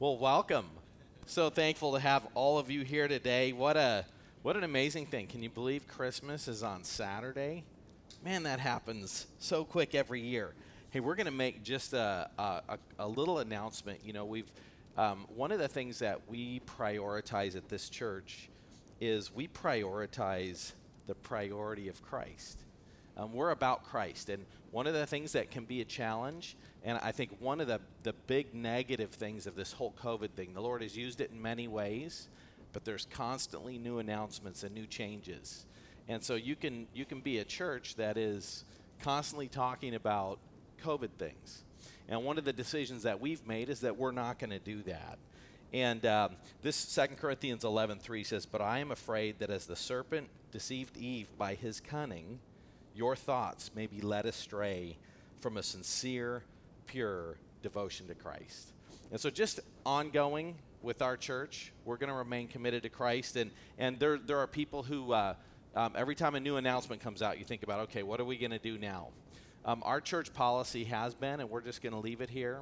Well, welcome. So thankful to have all of you here today. What a what an amazing thing. Can you believe Christmas is on Saturday? Man, that happens so quick every year. Hey, we're going to make just a, a, a, little announcement. You know, we've um, one of the things that we prioritize at this church is we prioritize the priority of Christ. Um, we're about Christ, and one of the things that can be a challenge and I think one of the, the big negative things of this whole COVID thing, the Lord has used it in many ways, but there's constantly new announcements and new changes. And so you can you can be a church that is constantly talking about COVID things. And one of the decisions that we've made is that we're not going to do that. And um, this Second Corinthians 11:3 says, "But I am afraid that as the serpent deceived Eve by his cunning, your thoughts may be led astray from a sincere pure devotion to Christ. And so, just ongoing with our church, we're going to remain committed to Christ. And, and there, there are people who, uh, um, every time a new announcement comes out, you think about, okay, what are we going to do now? Um, our church policy has been, and we're just going to leave it here,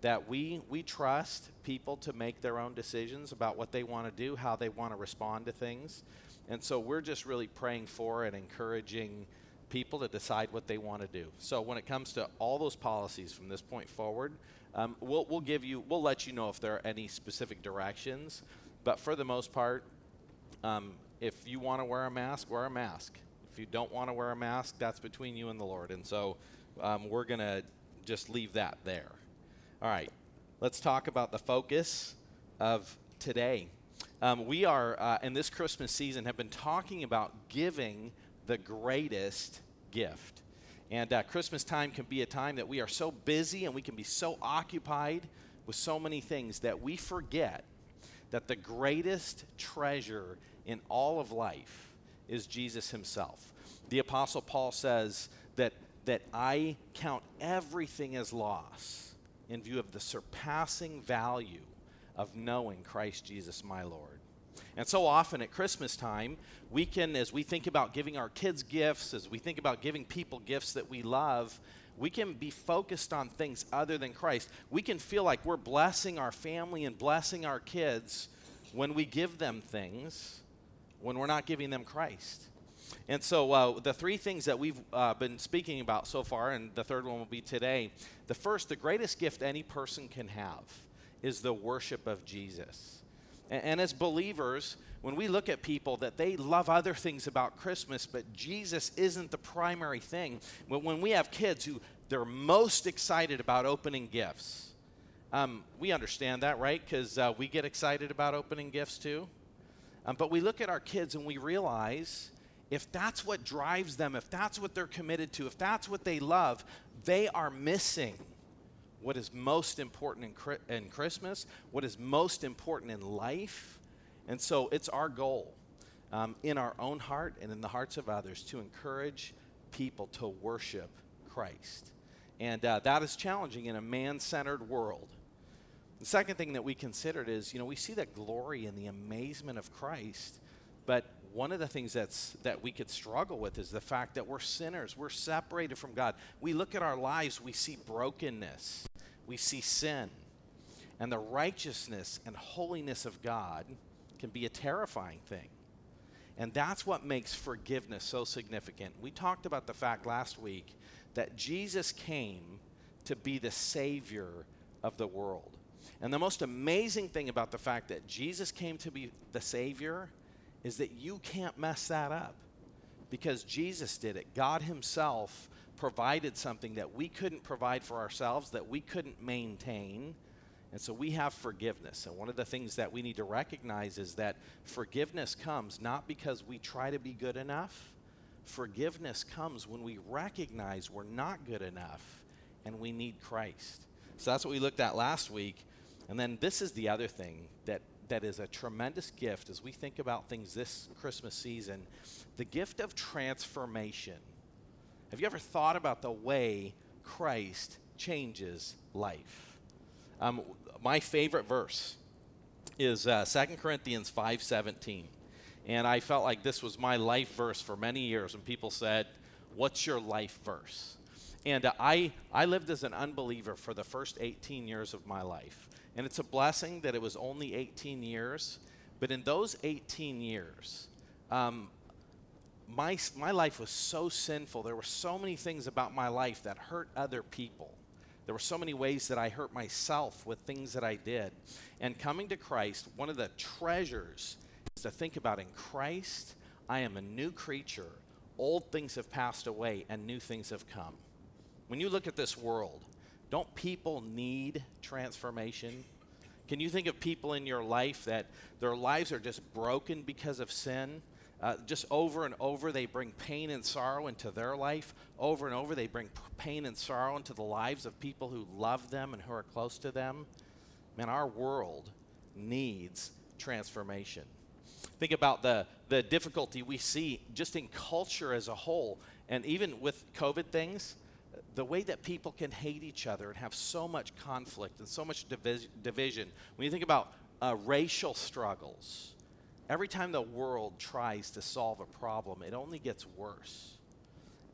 that we, we trust people to make their own decisions about what they want to do, how they want to respond to things. And so we're just really praying for and encouraging people to decide what they want to do. So when it comes to all those policies from this point forward, um, we'll, we'll give you, we'll let you know if there are any specific directions. But for the most part, um, if you want to wear a mask, wear a mask. If you don't want to wear a mask, that's between you and the Lord. And so um, we're going to just leave that there. All right, let's talk about the focus of today. Um, we are, uh, in this Christmas season, have been talking about giving the greatest gift. And uh, Christmas time can be a time that we are so busy and we can be so occupied with so many things that we forget that the greatest treasure in all of life is Jesus himself. The Apostle Paul says that, that I count everything as loss in view of the surpassing value of knowing Christ Jesus my Lord. And so often at Christmas time, we can, as we think about giving our kids gifts, as we think about giving people gifts that we love, we can be focused on things other than Christ. We can feel like we're blessing our family and blessing our kids when we give them things, when we're not giving them Christ. And so, uh, the three things that we've uh, been speaking about so far, and the third one will be today. The first, the greatest gift any person can have is the worship of Jesus. And, as believers, when we look at people that they love other things about Christmas, but Jesus isn't the primary thing, when, when we have kids who they're most excited about opening gifts, um, we understand that, right? Because uh, we get excited about opening gifts too. Um, but we look at our kids and we realize if that's what drives them, if that's what they're committed to, if that's what they love, they are missing what is most important in, in Christmas, what is most important in life. And so it's our goal um, in our own heart and in the hearts of others to encourage people to worship Christ. And uh, that is challenging in a man centered world. The second thing that we considered is, you know, we see that glory and the amazement of Christ, but one of the things that's that we could struggle with is the fact that we're sinners. We're separated from God. We look at our lives, we see brokenness we see sin. And the righteousness and holiness of God can be a terrifying thing. And that's what makes forgiveness so significant. We talked about the fact last week that Jesus came to be the Savior of the world. And the most amazing thing about the fact that Jesus came to be the Savior is that you can't mess that up because Jesus did it. God Himself provided something that we couldn't provide for ourselves, that we couldn't maintain. And so we have forgiveness. And one of the things that we need to recognize is that forgiveness comes not because we try to be good enough. Forgiveness comes when we recognize we're not good enough and we need Christ. So that's what we looked at last week. And then this is the other thing that, that is a tremendous gift as we think about things this Christmas season the gift of transformation. Have you ever thought about the way Christ changes life? Um, my favorite verse is uh, 2 Corinthians 5.17. And I felt like this was my life verse for many years when people said, what's your life verse? And uh, I, I lived as an unbeliever for the first 18 years of my life. And it's a blessing that it was only 18 years. But in those 18 years, um, my, my life was so sinful. There were so many things about my life that hurt other people. There were so many ways that I hurt myself with things that I did. And coming to Christ, one of the treasures is to think about in Christ, I am a new creature. Old things have passed away and new things have come. When you look at this world, don't people need transformation? Can you think of people in your life that their lives are just broken because of sin? Uh, just over and over, they bring pain and sorrow into their life. Over and over, they bring p- pain and sorrow into the lives of people who love them and who are close to them. Man, our world needs transformation. Think about the, the difficulty we see just in culture as a whole, and even with COVID things, the way that people can hate each other and have so much conflict and so much divis- division. When you think about uh, racial struggles, Every time the world tries to solve a problem, it only gets worse.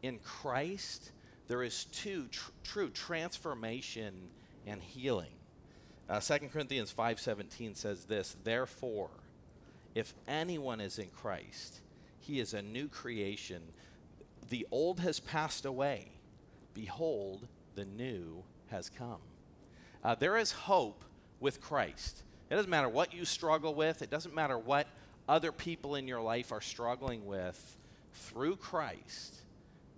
In Christ, there is two tr- true transformation and healing. Uh, 2 Corinthians 5:17 says this, "Therefore, if anyone is in Christ, he is a new creation. The old has passed away; behold, the new has come." Uh, there is hope with Christ. It doesn't matter what you struggle with, it doesn't matter what other people in your life are struggling with, through Christ,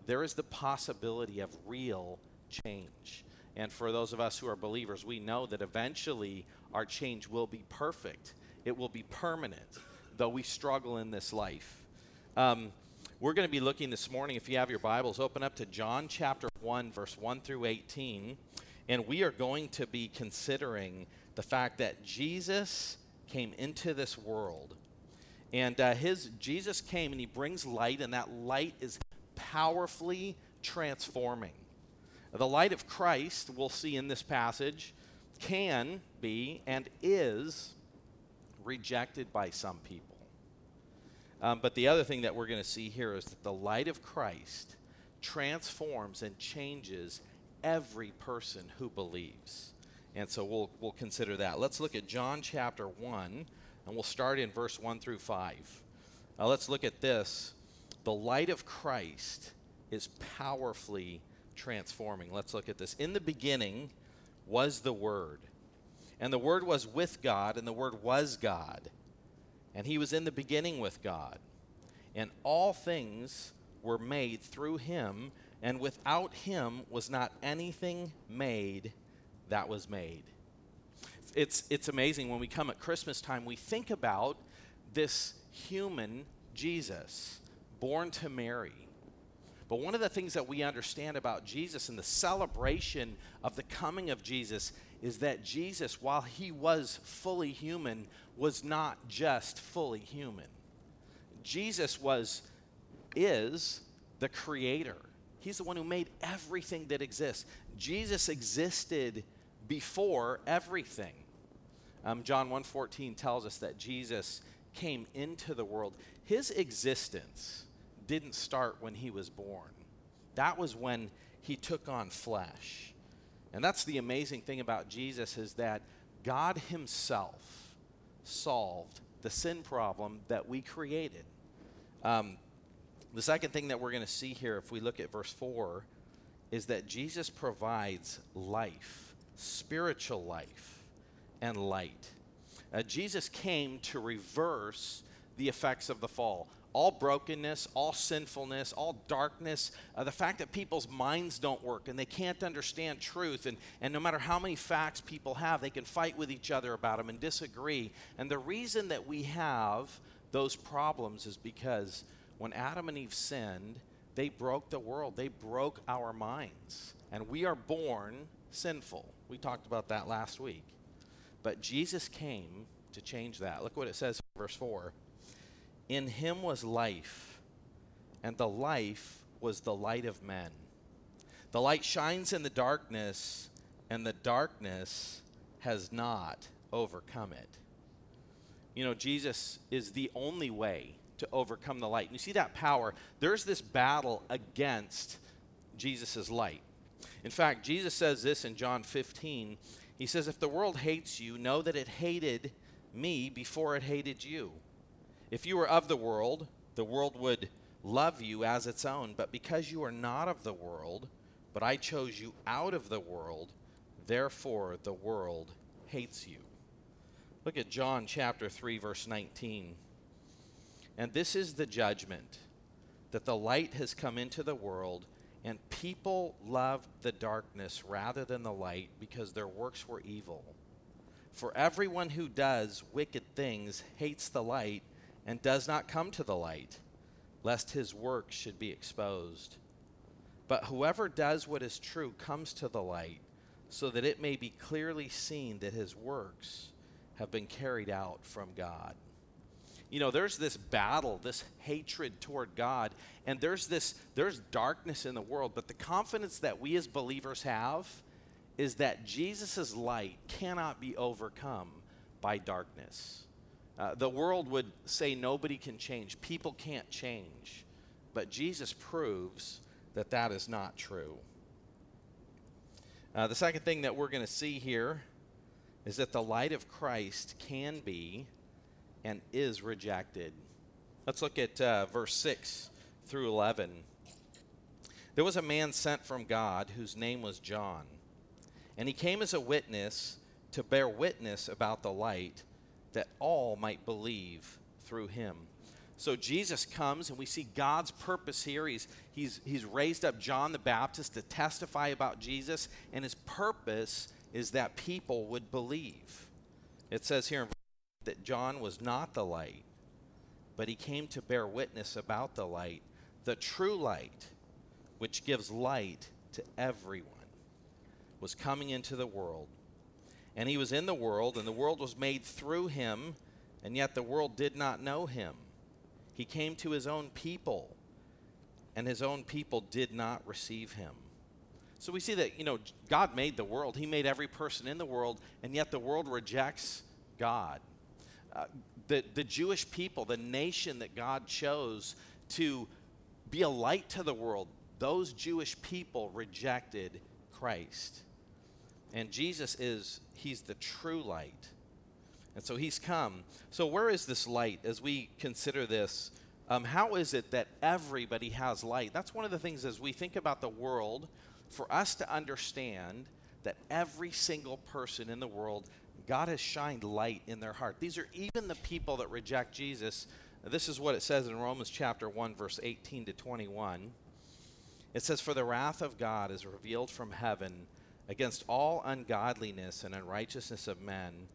there is the possibility of real change. And for those of us who are believers, we know that eventually our change will be perfect, it will be permanent, though we struggle in this life. Um, we're going to be looking this morning, if you have your Bibles, open up to John chapter 1, verse 1 through 18. And we are going to be considering the fact that Jesus came into this world and uh, his Jesus came and he brings light, and that light is powerfully transforming. The light of Christ, we'll see in this passage, can be and is rejected by some people. Um, but the other thing that we're going to see here is that the light of Christ transforms and changes every person who believes. And so we'll, we'll consider that. Let's look at John chapter 1 and we'll start in verse 1 through 5. Now let's look at this. The light of Christ is powerfully transforming. Let's look at this. In the beginning was the Word, and the Word was with God, and the Word was God. And He was in the beginning with God. And all things were made through Him, and without Him was not anything made that was made it's, it's amazing when we come at Christmas time, we think about this human Jesus born to Mary. But one of the things that we understand about Jesus and the celebration of the coming of Jesus is that Jesus, while he was fully human, was not just fully human. Jesus was, is the creator. He's the one who made everything that exists. Jesus existed before everything. Um, John 1:14 tells us that Jesus came into the world. His existence didn't start when he was born. That was when he took on flesh. And that's the amazing thing about Jesus is that God himself solved the sin problem that we created. Um, the second thing that we're going to see here, if we look at verse 4, is that Jesus provides life, spiritual life and light. Uh, Jesus came to reverse the effects of the fall. All brokenness, all sinfulness, all darkness, uh, the fact that people's minds don't work and they can't understand truth, and, and no matter how many facts people have, they can fight with each other about them and disagree. And the reason that we have those problems is because when Adam and Eve sinned, they broke the world, they broke our minds. And we are born sinful. We talked about that last week. But Jesus came to change that. Look what it says in verse 4 In him was life, and the life was the light of men. The light shines in the darkness, and the darkness has not overcome it. You know, Jesus is the only way to overcome the light. And you see that power. There's this battle against Jesus' light. In fact, Jesus says this in John 15 He says, If the world hates you, know that it hated me before it hated you. If you were of the world, the world would love you as its own. But because you are not of the world, but I chose you out of the world, therefore the world hates you. Look at John chapter 3, verse 19. And this is the judgment that the light has come into the world, and people loved the darkness rather than the light because their works were evil. For everyone who does wicked things hates the light and does not come to the light, lest his works should be exposed. But whoever does what is true comes to the light, so that it may be clearly seen that his works have been carried out from God you know there's this battle this hatred toward god and there's this there's darkness in the world but the confidence that we as believers have is that jesus' light cannot be overcome by darkness. Uh, the world would say nobody can change people can't change but jesus proves that that is not true. Uh, the second thing that we're going to see here is that the light of christ can be and is rejected. Let's look at uh, verse 6 through 11. There was a man sent from God whose name was John, and he came as a witness to bear witness about the light that all might believe through him. So Jesus comes, and we see God's purpose here. He's, he's, he's raised up John the Baptist to testify about Jesus, and his purpose is that people would believe. It says here in that John was not the light, but he came to bear witness about the light, the true light, which gives light to everyone, was coming into the world. And he was in the world, and the world was made through him, and yet the world did not know him. He came to his own people, and his own people did not receive him. So we see that, you know, God made the world. He made every person in the world, and yet the world rejects God. The, the Jewish people, the nation that God chose to be a light to the world, those Jewish people rejected Christ. And Jesus is, he's the true light. And so he's come. So, where is this light as we consider this? Um, how is it that everybody has light? That's one of the things as we think about the world, for us to understand that every single person in the world God has shined light in their heart. These are even the people that reject Jesus. This is what it says in Romans chapter 1, verse 18 to 21. It says, For the wrath of God is revealed from heaven against all ungodliness and unrighteousness of men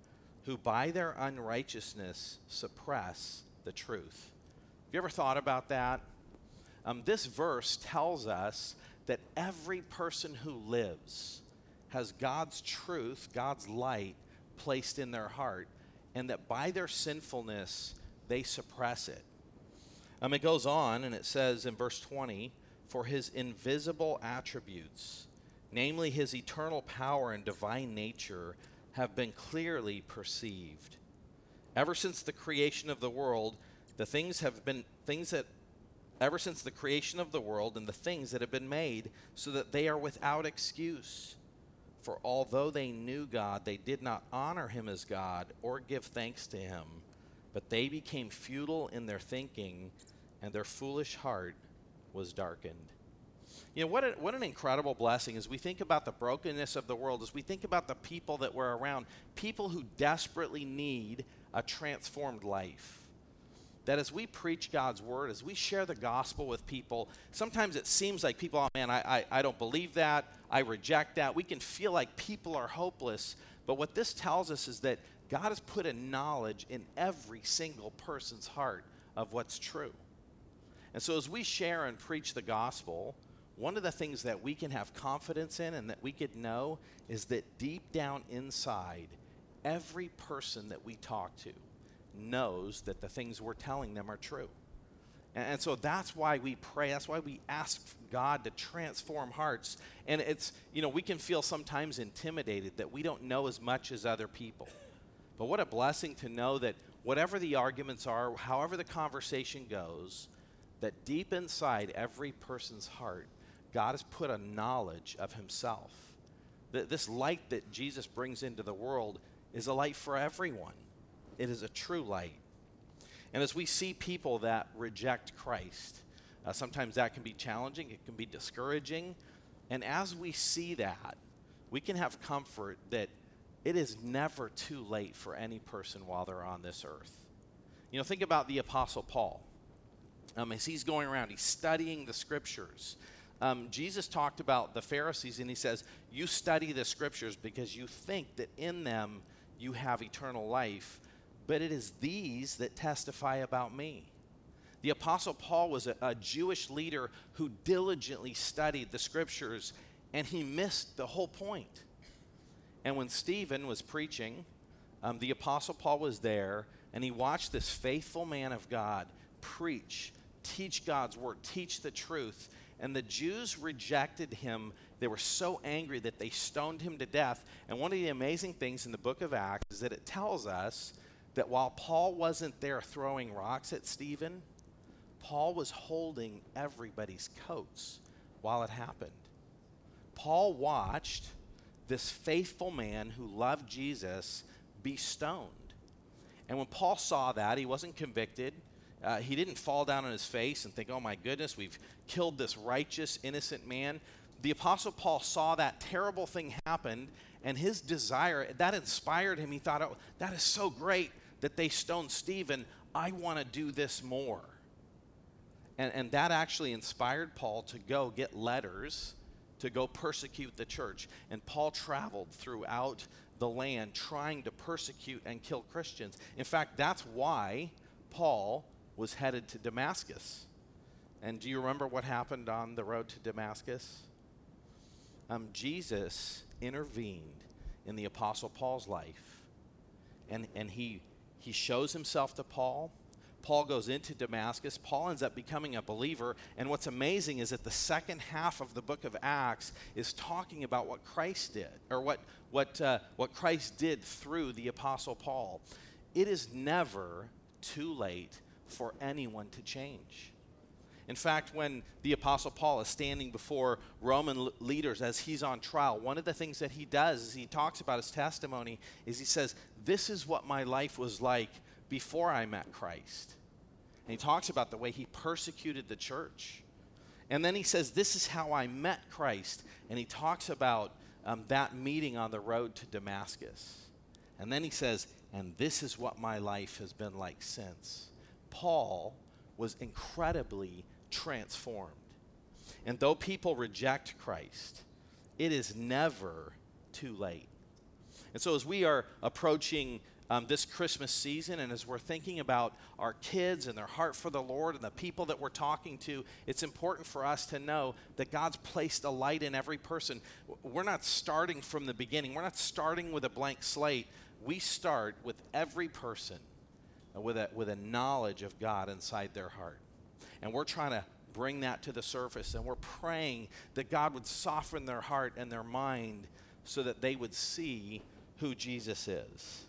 who by their unrighteousness suppress the truth. Have you ever thought about that? Um, this verse tells us that every person who lives has God's truth, God's light placed in their heart, and that by their sinfulness, they suppress it. Um, it goes on, and it says in verse 20, For his invisible attributes, namely his eternal power and divine nature, have been clearly perceived. Ever since the creation of the world, the things have been things that ever since the creation of the world and the things that have been made, so that they are without excuse. For although they knew God, they did not honor him as God or give thanks to him, but they became futile in their thinking, and their foolish heart was darkened. You know, what, a, what an incredible blessing as we think about the brokenness of the world, as we think about the people that we're around, people who desperately need a transformed life that as we preach God's word, as we share the gospel with people, sometimes it seems like people, oh man, I, I, I, don't believe that. I reject that. We can feel like people are hopeless. But what this tells us is that God has put a knowledge in every single person's heart of what's true. And so as we share and preach the gospel, one of the things that we can have confidence in and that we could know is that deep down inside, every person that we talk to, knows that the things we're telling them are true. And, and so that's why we pray. That's why we ask God to transform hearts. And it's, you know, we can feel sometimes intimidated that we don't know as much as other people. But what a blessing to know that whatever the arguments are, however the conversation goes, that deep inside every person's heart, God has put a knowledge of Himself that this light that Jesus brings into the world is a light for everyone. It is a true light. And as we see people that reject Christ, uh, sometimes that can be challenging, it can be discouraging. And as we see that, we can have comfort that it is never too late for any person while they're on this earth. You know, think about the Apostle Paul. Um, as he's going around, he's studying the scriptures. Um, Jesus talked about the Pharisees, and he says, You study the scriptures because you think that in them you have eternal life, but it is these that testify about me. The Apostle Paul was a, a Jewish leader who diligently studied the scriptures, and he missed the whole point. And when Stephen was preaching, um, the Apostle Paul was there, and he watched this faithful man of God preach, teach God's word, teach the truth. And the Jews rejected him. They were so angry that they stoned him to death. And one of the amazing things in the book of Acts is that it tells us that while Paul wasn't there throwing rocks at Stephen, Paul was holding everybody's coats while it happened. Paul watched this faithful man who loved Jesus be stoned. And when Paul saw that, he wasn't convicted. Uh, he didn't fall down on his face and think, oh my goodness, we've killed this righteous, innocent man. The Apostle Paul saw that terrible thing happen, and his desire, that inspired him. He thought, oh, that is so great that they stoned Stephen. I want to do this more. And, and that actually inspired Paul to go get letters to go persecute the church. And Paul traveled throughout the land trying to persecute and kill Christians. In fact, that's why Paul was headed to Damascus. And do you remember what happened on the road to Damascus? Um, Jesus intervened in the Apostle Paul's life, and, and he, he shows himself to Paul Paul goes into Damascus. Paul ends up becoming a believer. And what's amazing is that the second half of the book of Acts is talking about what Christ did, or what, what, uh, what Christ did through the Apostle Paul. It is never too late for anyone to change. In fact, when the Apostle Paul is standing before Roman leaders as he's on trial, one of the things that he does is he talks about his testimony is he says, This is what my life was like before I met Christ. And he talks about the way he persecuted the church. And then he says, This is how I met Christ. And he talks about um, that meeting on the road to Damascus. And then he says, And this is what my life has been like since. Paul was incredibly transformed. And though people reject Christ, it is never too late. And so, as we are approaching um, this Christmas season, and as we're thinking about our kids and their heart for the Lord and the people that we're talking to, it's important for us to know that God's placed a light in every person. We're not starting from the beginning, we're not starting with a blank slate. We start with every person with a, with a knowledge of God inside their heart. And we're trying to bring that to the surface, and we're praying that God would soften their heart and their mind so that they would see who Jesus is.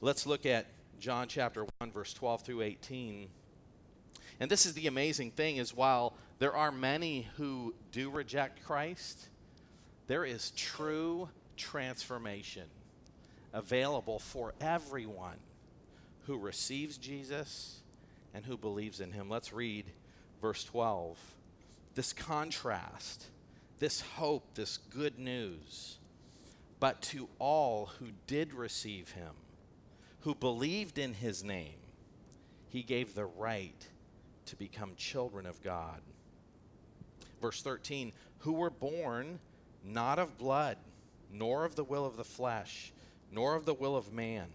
Let's look at John chapter 1 verse 12 through 18. And this is the amazing thing is while there are many who do reject Christ, there is true transformation available for everyone who receives Jesus and who believes in him. Let's read verse 12. This contrast, this hope, this good news. But to all who did receive him, who believed in his name, he gave the right to become children of God. Verse 13, who were born not of blood, nor of the will of the flesh, nor of the will of man,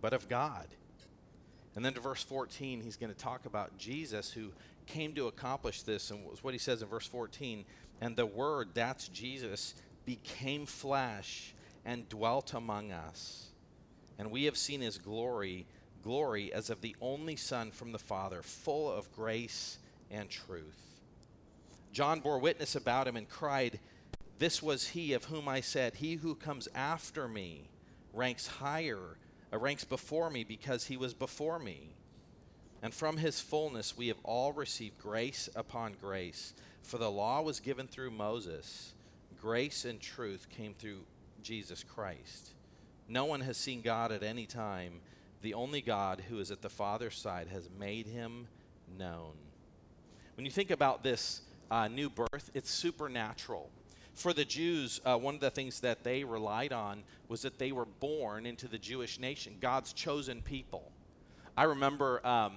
but of God. And then to verse 14, he's going to talk about Jesus who came to accomplish this. And what he says in verse 14, and the Word, that's Jesus, became flesh and dwelt among us and we have seen his glory, glory as of the only Son from the Father, full of grace and truth. John bore witness about him and cried, This was he of whom I said, He who comes after me ranks higher, ranks before me because he was before me. And from his fullness we have all received grace upon grace. For the law was given through Moses grace and truth came through Jesus Christ. No one has seen God at any time. The only God who is at the Father's side has made him known. When you think about this uh, new birth, it's supernatural. For the Jews, uh, one of the things that they relied on was that they were born into the Jewish nation, God's chosen people. I remember um,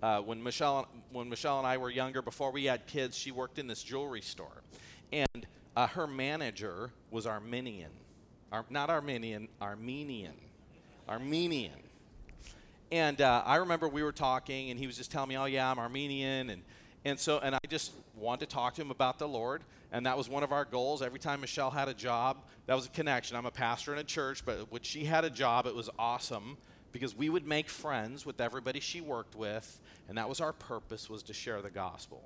uh, when Michelle when Michelle and I were younger, before we had kids, she worked in this jewelry store, and uh, her manager was Armenian, Ar- not Armenian, Armenian, Armenian. And uh, I remember we were talking, and he was just telling me, "Oh yeah, I'm Armenian," and and so and I just wanted to talk to him about the Lord, and that was one of our goals. Every time Michelle had a job, that was a connection. I'm a pastor in a church, but when she had a job, it was awesome because we would make friends with everybody she worked with, and that was our purpose was to share the gospel.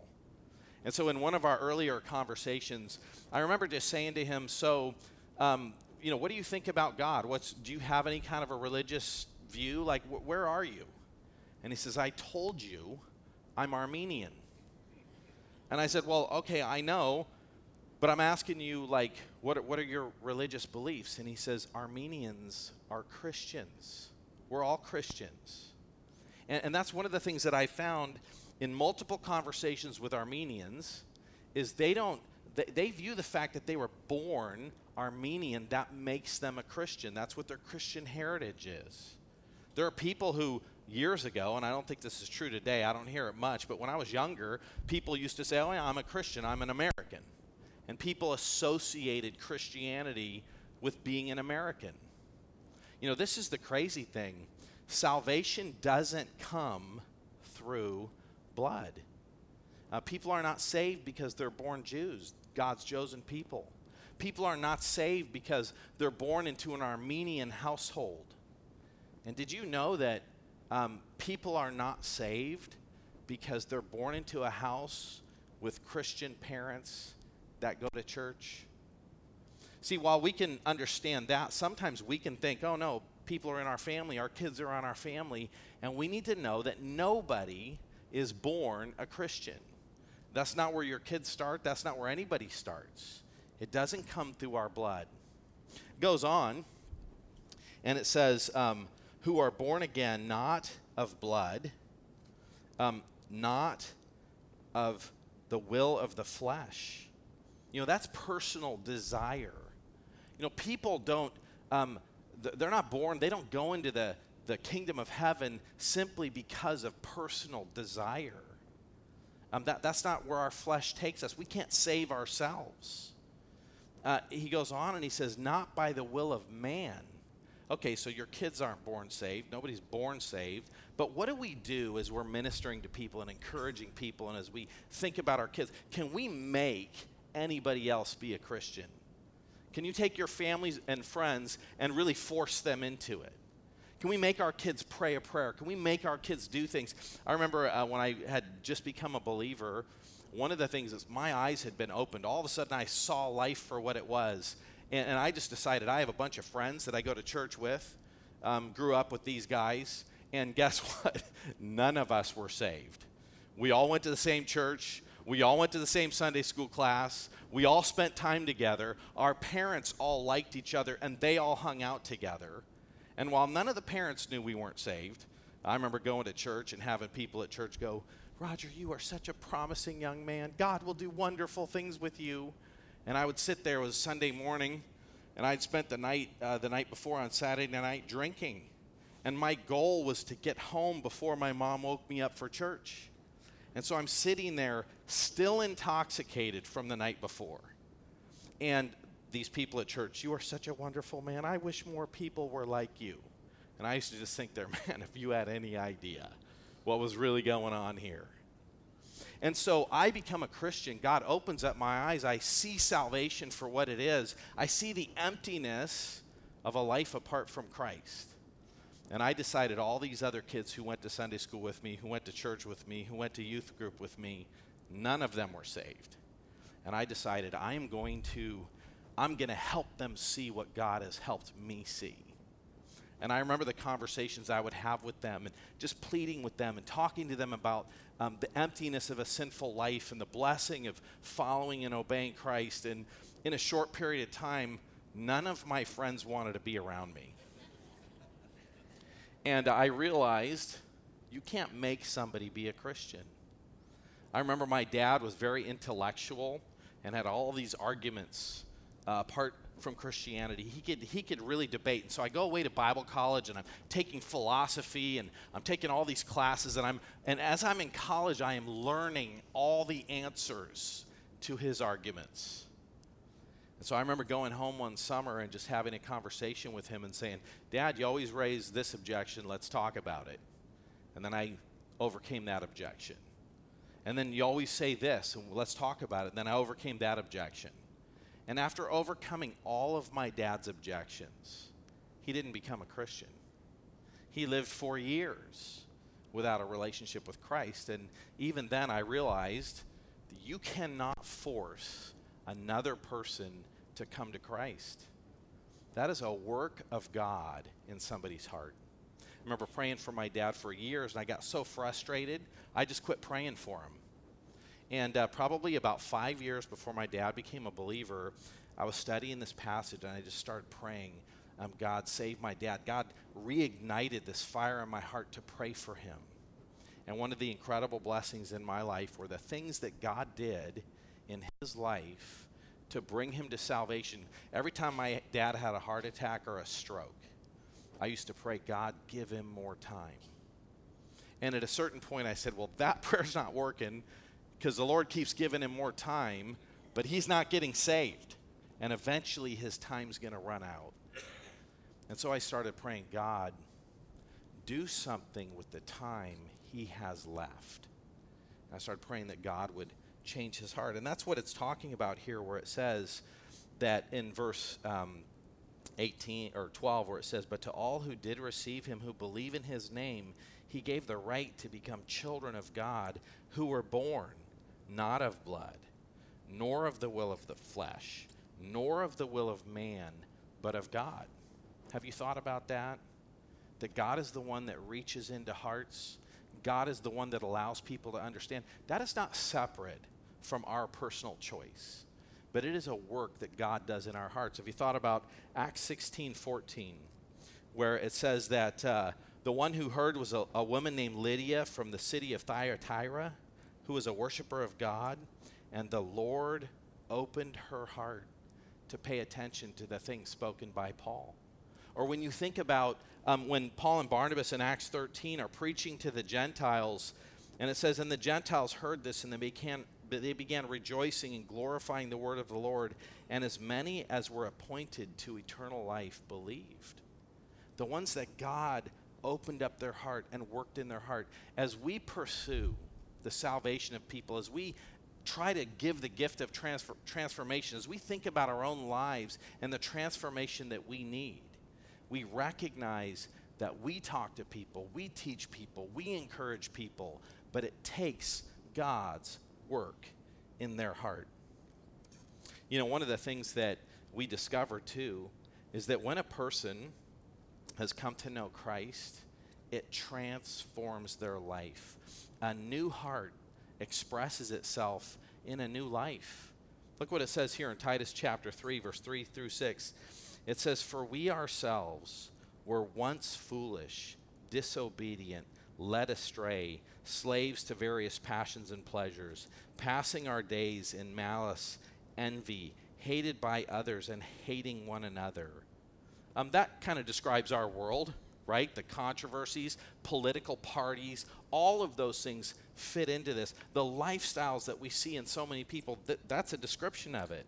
And so in one of our earlier conversations, I remember just saying to him, "So, um, you know, what do you think about God? What's do you have any kind of a religious view? Like, wh- where are you?" And he says, "I told you, I'm Armenian." And I said, "Well, okay, I know, but I'm asking you, like, what are, what are your religious beliefs?" And he says, "Armenians are Christians." We're all Christians. And, and that's one of the things that I found in multiple conversations with Armenians is they don't they, they view the fact that they were born Armenian that makes them a Christian. That's what their Christian heritage is. There are people who years ago, and I don't think this is true today, I don't hear it much, but when I was younger, people used to say, Oh, yeah, I'm a Christian, I'm an American. And people associated Christianity with being an American. You know, this is the crazy thing. Salvation doesn't come through blood. Uh, people are not saved because they're born Jews, God's chosen people. People are not saved because they're born into an Armenian household. And did you know that um, people are not saved because they're born into a house with Christian parents that go to church? See, while we can understand that, sometimes we can think, oh no, people are in our family, our kids are on our family, and we need to know that nobody is born a Christian. That's not where your kids start, that's not where anybody starts. It doesn't come through our blood. It goes on, and it says, um, who are born again, not of blood, um, not of the will of the flesh. You know, that's personal desire. You know, people don't, um, th- they're not born, they don't go into the, the kingdom of heaven simply because of personal desire. Um, that, that's not where our flesh takes us. We can't save ourselves. Uh, he goes on and he says, not by the will of man. Okay, so your kids aren't born saved. Nobody's born saved. But what do we do as we're ministering to people and encouraging people and as we think about our kids? Can we make anybody else be a Christian? Can you take your families and friends and really force them into it? Can we make our kids pray a prayer? Can we make our kids do things? I remember uh, when I had just become a believer, one of the things is my eyes had been opened. All of a sudden, I saw life for what it was. And, and I just decided I have a bunch of friends that I go to church with, um, grew up with these guys, and guess what? None of us were saved. We all went to the same church. We all went to the same Sunday school class. We all spent time together. Our parents all liked each other and they all hung out together. And while none of the parents knew we weren't saved, I remember going to church and having people at church go, Roger, you are such a promising young man. God will do wonderful things with you. And I would sit there, it was Sunday morning, and I'd spent the night, uh, the night before on Saturday night drinking. And my goal was to get home before my mom woke me up for church. And so I'm sitting there still intoxicated from the night before. And these people at church, you are such a wonderful man. I wish more people were like you. And I used to just think there, man, if you had any idea what was really going on here. And so I become a Christian. God opens up my eyes. I see salvation for what it is. I see the emptiness of a life apart from Christ. And I decided all these other kids who went to Sunday school with me, who went to church with me, who went to youth group with me, none of them were saved. And I decided I am going to I'm going to help them see what God has helped me see. And I remember the conversations I would have with them and just pleading with them and talking to them about um, the emptiness of a sinful life and the blessing of following and obeying Christ. And, in a short period of time, none of my friends wanted to be around me. And I realized you can't make somebody be a Christian. I remember my dad was very intellectual and had all these arguments uh, apart from Christianity. He could, he could really debate. And so I go away to Bible college and I'm taking philosophy and I'm taking all these classes. And, I'm, and as I'm in college, I am learning all the answers to his arguments. And so I remember going home one summer and just having a conversation with him and saying, Dad, you always raise this objection. Let's talk about it. And then I overcame that objection. And then you always say this, and let's talk about it. And then I overcame that objection. And after overcoming all of my dad's objections, he didn't become a Christian. He lived for years without a relationship with Christ. And even then, I realized that you cannot force another person to come to Christ. That is a work of God in somebody's heart. I remember praying for my dad for years, and I got so frustrated, I just quit praying for him. And uh, probably about five years before my dad became a believer, I was studying this passage and I just started praying, um, God, save my dad. God reignited this fire in my heart to pray for him. And one of the incredible blessings in my life were the things that God did in his life to bring him to salvation. Every time my dad had a heart attack or a stroke, I used to pray, God, give him more time. And at a certain point, I said, Well, that prayer's not working because the Lord keeps giving him more time, but he's not getting saved. And eventually his time's going to run out. And so I started praying, God, do something with the time he has left. And I started praying that God would change his heart. And that's what it's talking about here, where it says that in verse um, 18 or 12, where it says, But to all who did receive him, who believe in his name, he gave the right to become children of God, who were born not of blood, nor of the will of the flesh, nor of the will of man, but of God. Have you thought about that? That God is the one that reaches into hearts. God is the one that allows people to understand. That is not separate from our personal choice, but it is a work that God does in our hearts. Have you thought about Acts 16 14, where it says that uh, the one who heard was a, a woman named Lydia from the city of Thyatira? who was a worshiper of God, and the Lord opened her heart to pay attention to the things spoken by Paul. Or when you think about um, when Paul and Barnabas in Acts 13 are preaching to the Gentiles, and it says, And the Gentiles heard this, and they began, they began rejoicing and glorifying the word of the Lord, and as many as were appointed to eternal life believed. The ones that God opened up their heart and worked in their heart. As we pursue the salvation of people, as we try to give the gift of transfer, transformation, as we think about our own lives and the transformation that we need, we recognize that we talk to people, we teach people, we encourage people, but it takes God's work in their heart. You know, one of the things that we discover too is that when a person has come to know Christ, it transforms their life a new heart expresses itself in a new life. Look what it says here in Titus chapter 3, verse 3 through 6. It says, For we ourselves were once foolish, disobedient, led astray, slaves to various passions and pleasures, passing our days in malice, envy, hated by others, and hating one another. Um, that kind of describes our world right? The controversies, political parties, all of those things fit into this. The lifestyles that we see in so many people, th- that's a description of it.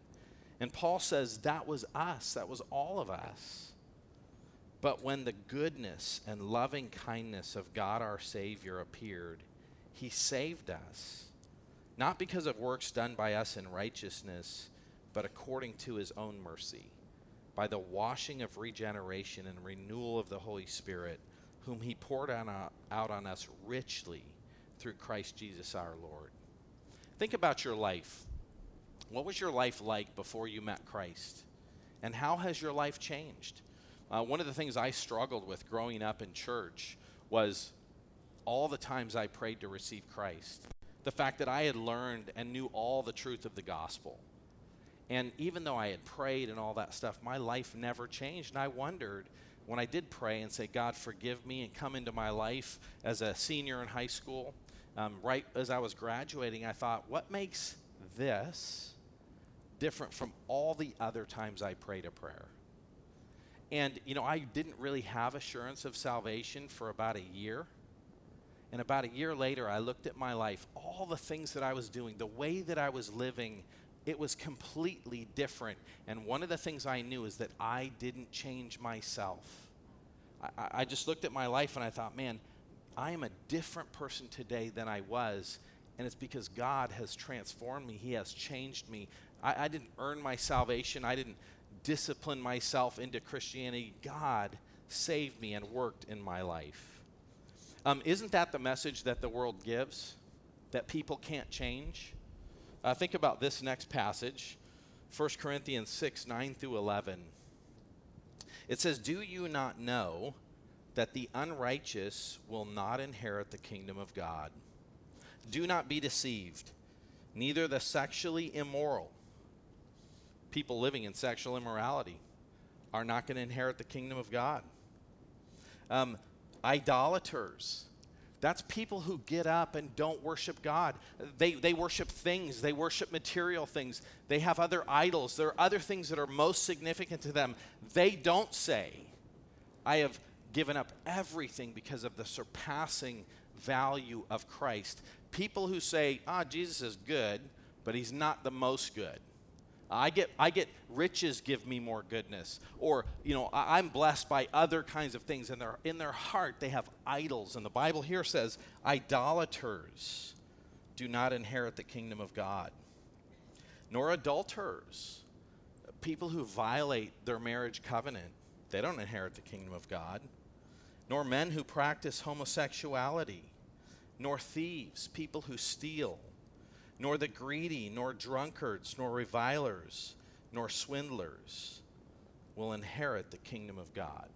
And Paul says that was us, that was all of us. But when the goodness and loving kindness of God our Savior appeared, he saved us, not because of works done by us in righteousness, but according to his own mercy by the washing of regeneration and renewal of the Holy Spirit, whom He poured on, uh, out on us richly through Christ Jesus our Lord. Think about your life. What was your life like before you met Christ? And how has your life changed? Uh, one of the things I struggled with growing up in church was all the times I prayed to receive Christ. The fact that I had learned and knew all the truth of the gospel And even though I had prayed and all that stuff, my life never changed. And I wondered when I did pray and say, God, forgive me, and come into my life as a senior in high school, um, right as I was graduating, I thought, what makes this different from all the other times I prayed a prayer? And, you know, I didn't really have assurance of salvation for about a year. And about a year later, I looked at my life, all the things that I was doing, the way that I was living, it was completely different. And one of the things I knew is that I didn't change myself. I, I just looked at my life and I thought, man, I am a different person today than I was. And it's because God has transformed me, He has changed me. I, I didn't earn my salvation, I didn't discipline myself into Christianity. God saved me and worked in my life. Um, isn't that the message that the world gives? That people can't change? Uh, think about this next passage 1 Corinthians 6 9 through 11. It says, Do you not know that the unrighteous will not inherit the kingdom of God? Do not be deceived. Neither the sexually immoral, people living in sexual immorality, are not going to inherit the kingdom of God. Um, idolaters. That's people who get up and don't worship God. They, they worship things, they worship material things, they have other idols. There are other things that are most significant to them. They don't say, I have given up everything because of the surpassing value of Christ. People who say, ah, Jesus is good, but he's not the most good. I get, I get riches give me more goodness. Or, you know, I, am blessed by other kinds of things. And they're, in their heart, they have idols. And the Bible here says, idolaters do not inherit the kingdom of God, nor adulterers, people who violate their marriage covenant. They don't inherit the kingdom of God, nor men who practice homosexuality, nor thieves, people who steal nor the greedy, nor drunkards, nor revilers, nor swindlers will inherit the kingdom of God.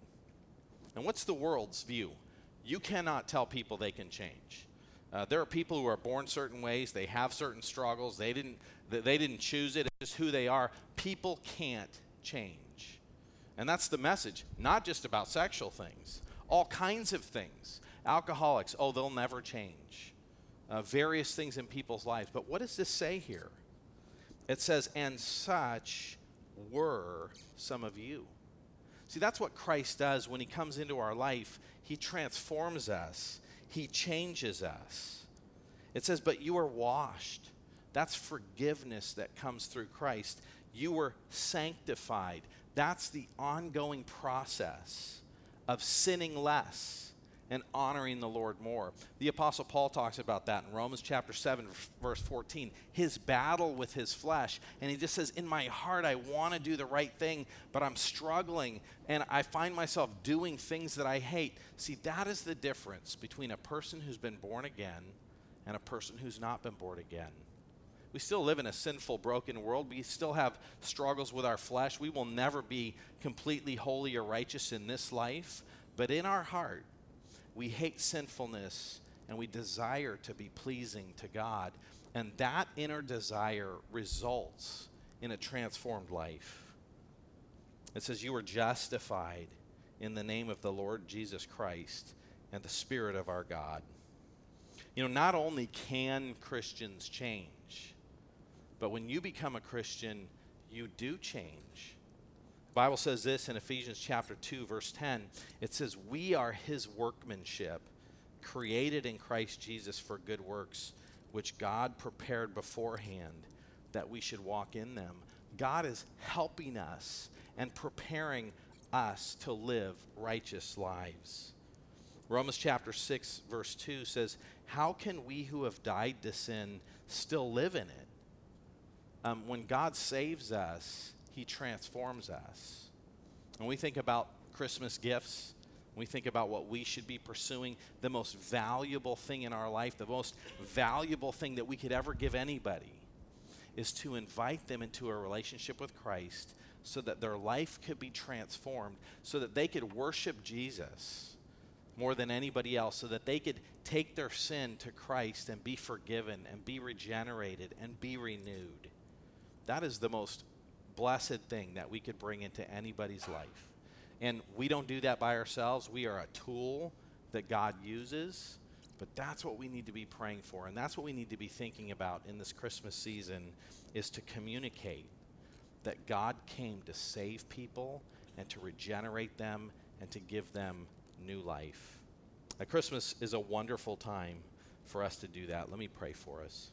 And what's the world's view? You cannot tell people they can change. Uh, there are people who are born certain ways. They have certain struggles. They didn't. They didn't choose it. It's just who they are. People can't change, and that's the message. Not just about sexual things. All kinds of things. Alcoholics. Oh, they'll never change uh, various things in people's lives. But what does this say here? It says, and such were some of you. See, that's what Christ does when he comes into our life. He transforms us, he changes us. It says, but you are washed. That's forgiveness that comes through Christ. You were sanctified. That's the ongoing process of sinning less and honoring the Lord more. The Apostle Paul talks about that in Romans chapter 7, verse 14. His battle with his flesh. And he just says, In my heart, I want to do the right thing, but I'm struggling and I find myself doing things that I hate. See, that is the difference between a person who's been born again and a person who's not been born again. We still live in a sinful, broken world. We still have struggles with our flesh. We will never be completely holy or righteous in this life. But in our heart, we hate sinfulness and we desire to be pleasing to God. And that inner desire results in a transformed life. It says, You are justified in the name of the Lord Jesus Christ and the Spirit of our God. You know, not only can Christians change, but when you become a Christian, you do change. Bible says this in Ephesians chapter 2 verse 10. It says we are his workmanship created in Christ Jesus for good works which God prepared beforehand that we should walk in them. God is helping us and preparing us to live righteous lives. Romans chapter 6 verse 2 says, "How can we who have died to sin still live in it?" Um, when God saves us, he transforms us. When we think about Christmas gifts, we think about what we should be pursuing, the most valuable thing in our life, the most valuable thing that we could ever give anybody is to invite them into a relationship with Christ so that their life could be transformed, so that they could worship Jesus more than anybody else, so that they could take their sin to Christ and be forgiven and be regenerated and be renewed. That is the most blessed thing that we could bring into anybody's life. And we don't do that by ourselves. We are a tool that God uses, but that's what we need to be praying for. And that's what we need to be thinking about in this Christmas season is to communicate that God came to save people and to regenerate them and to give them new life. Now, Christmas is a wonderful time for us to do that. Let me pray for us.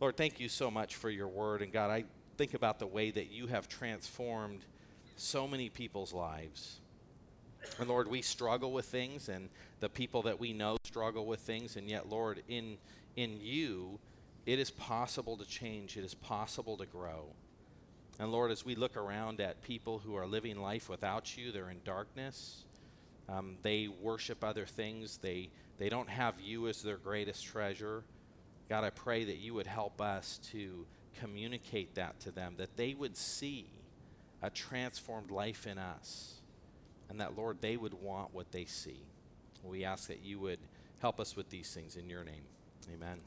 Lord, thank you so much for your word. And God, I think about the way that you have transformed so many people's lives. And Lord, we struggle with things, and the people that we know struggle with things, and yet, Lord, in, in you, it is possible to change, it is possible to grow. And Lord, as we look around at people who are living life without you, they're in darkness. Um, they worship other things. They, they don't have you as their greatest treasure. God, I pray that you would help us to communicate that to them, that they would see a transformed life in us, and that, Lord, they would want what they see. We ask that you would help us with these things in your name. Amen.